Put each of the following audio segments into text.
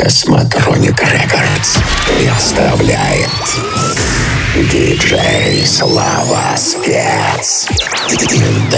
Космотроник Рекордс представляет Диджей Слава Спец. In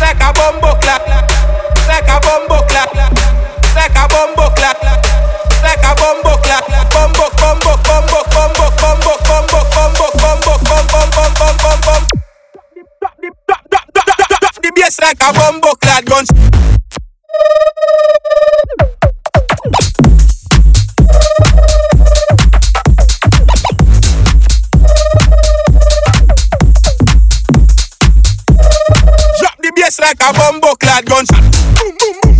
Like a bumbo clad. Like a bumbo clad. Like a bumbo clad. Like a bumbo clad. Bumbo, bumbo, bumbo, bumbo, bumbo, bumbo, bumbo, bumbo, bumbo, bumbo, bumbo, bumbo. The bass like a bumbo clad gun. Like a bumbo clad gunshot. Boom, boom, boom.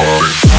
body.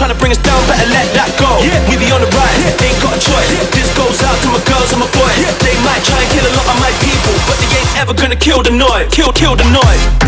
Trying to bring us down, better let that go. We be on the ride, ain't got a choice. This goes out to my girls and my boys. They might try and kill a lot of my people, but they ain't ever gonna kill the noise. Kill, kill the noise.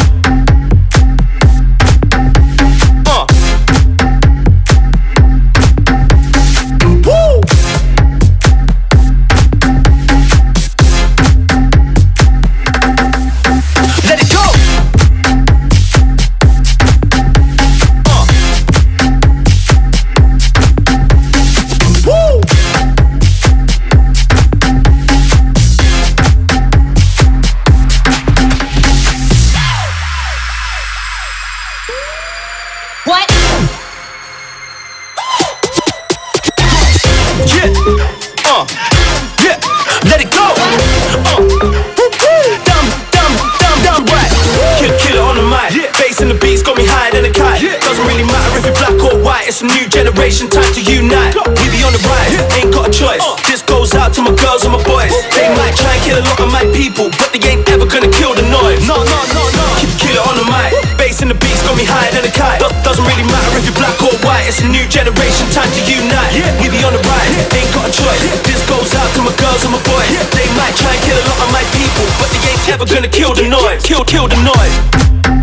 Noise. No, no, no, no. Kill it on the mic. Bass in the beats got me higher than a kite. Do- Doesn't really matter if you're black or white. It's a new generation, time to unite. We be on the rise, ain't got a choice. This goes out to my girls and my boys. They might try and kill a lot of my people, but they ain't ever gonna kill the noise. Kill, kill the noise.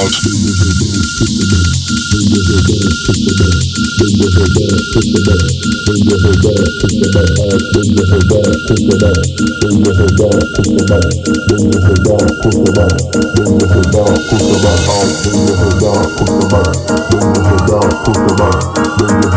Out. Push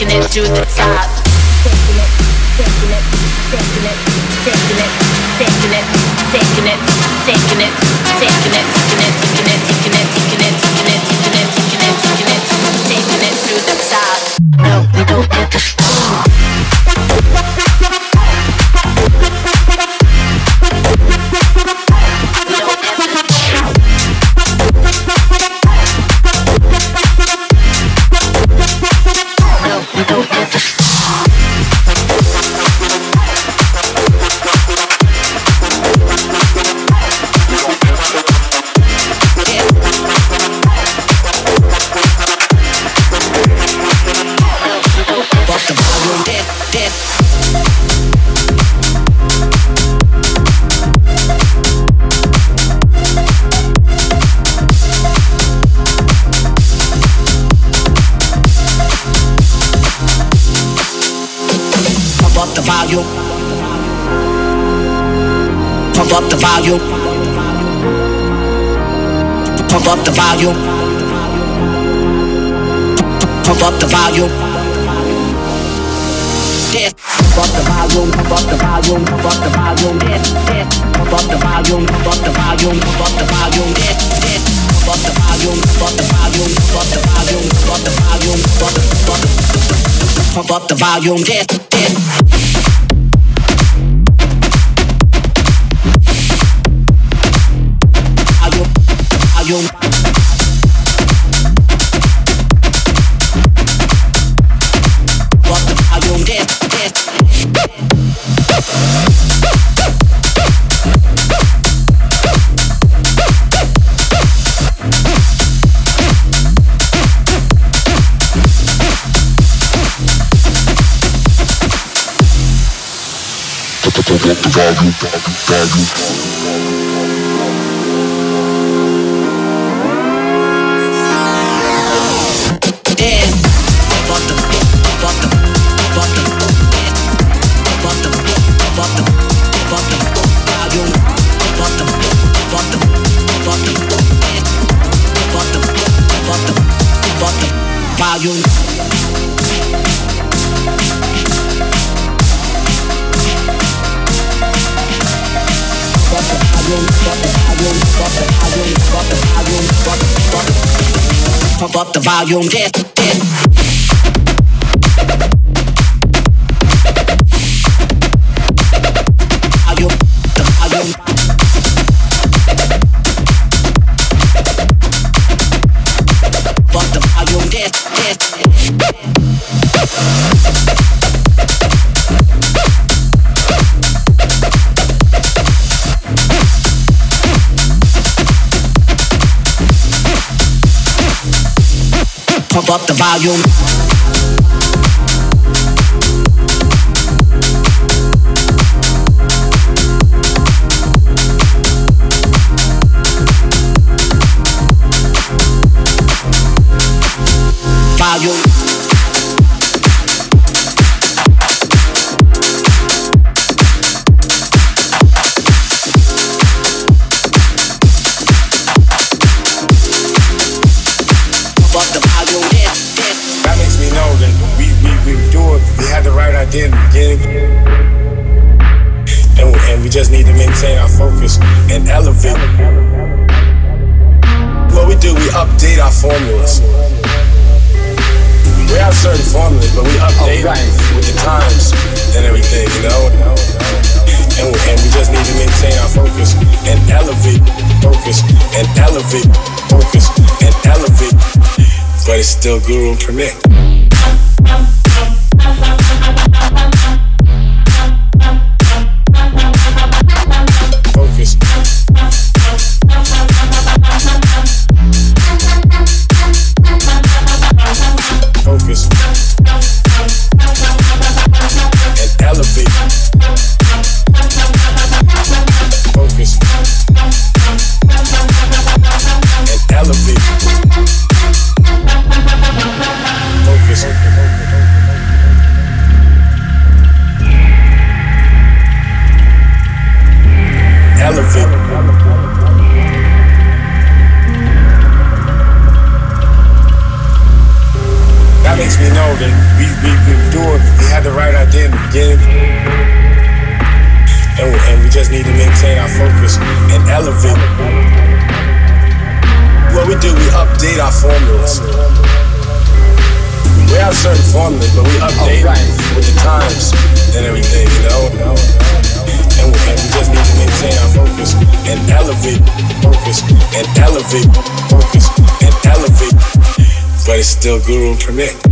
taking it to the top, taking it, taking it, taking it, taking it, volume. Pump up the volume. Yes. Pump up the volume, pump up the volume, pump up the volume, yes, yes. Pump up the volume, pump up the volume, pump up the volume, yes, yes. Pump up the volume, pump up the volume, pump up the volume, pump up the volume, pump up the, pump up, pump up the volume, yes, Solta o volume, volume, just. Up the volume. Just need to maintain our focus and elevate. What we do, we update our formulas. We have certain formulas, but we update them with the times and everything, you know? And we, and we just need to maintain our focus and elevate, focus and elevate, focus and elevate. But it's still Guru and but we with the times and everything, you know. And we, and we just need to maintain our focus and elevate focus and elevate focus and elevate. But it's still Guru Connect.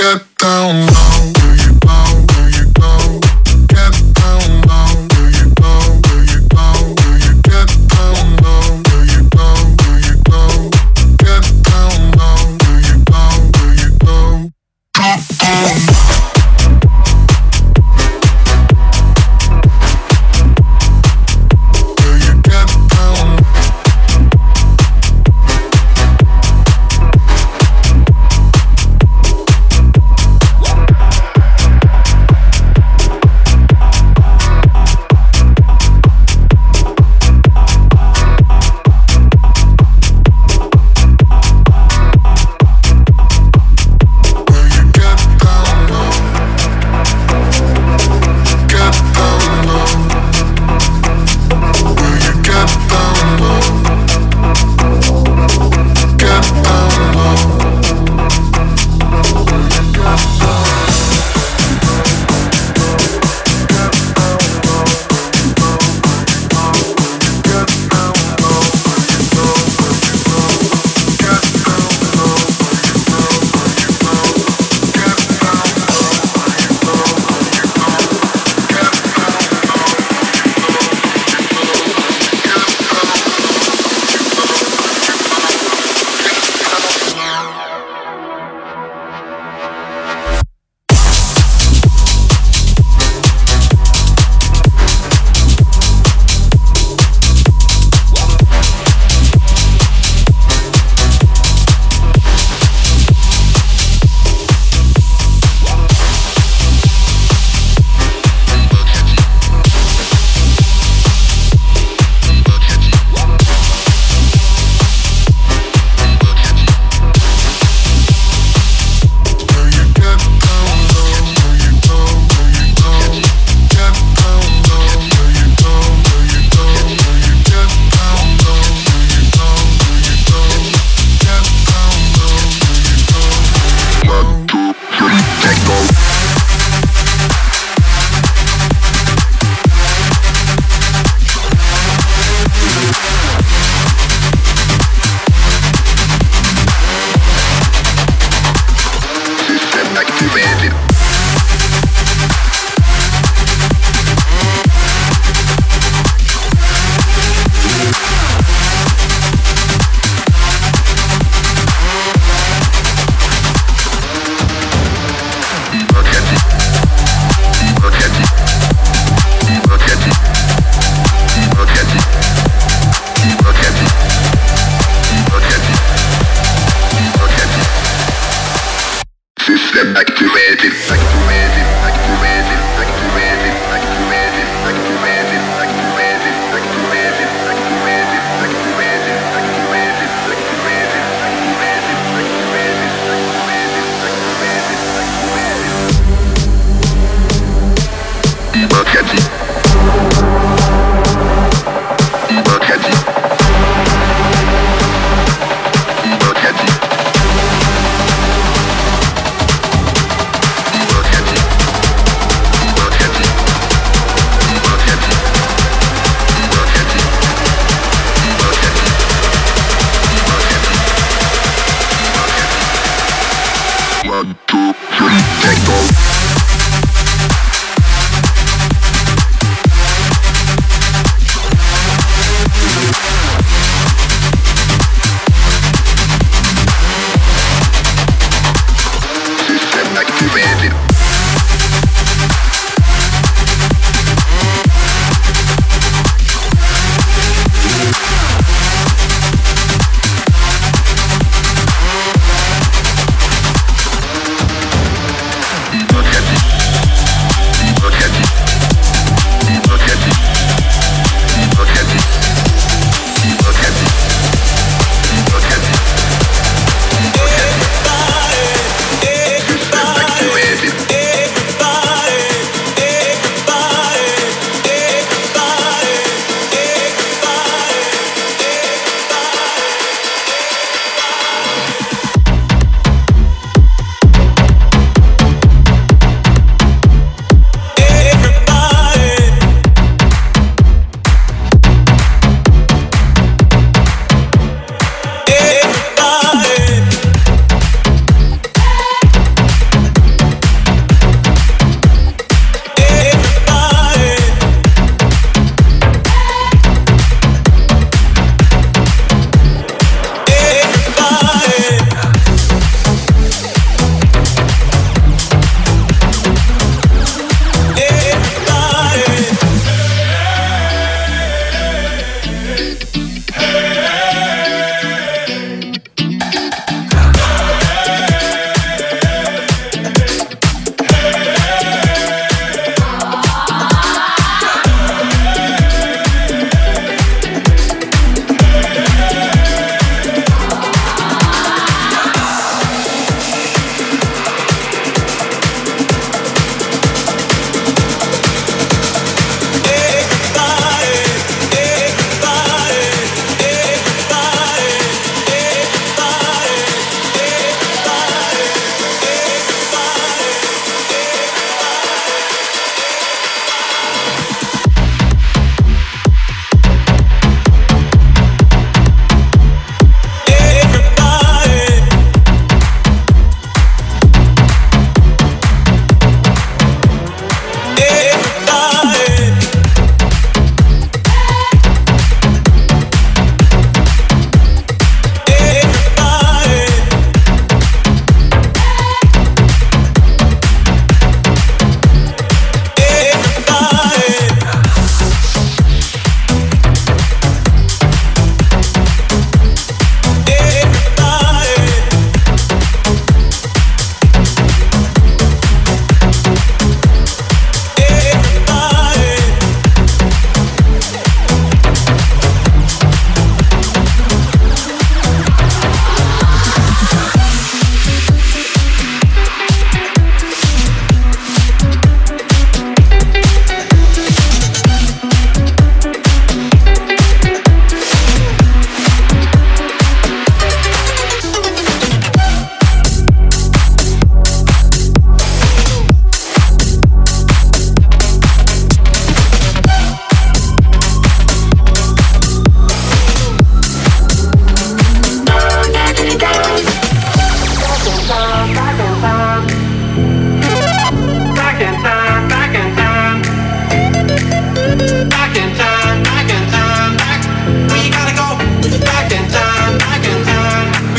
get down low.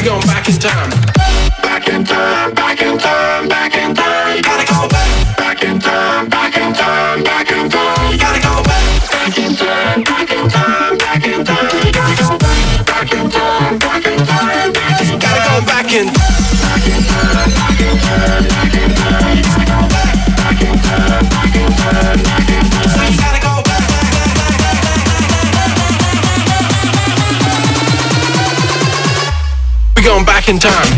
we going back in time. In time.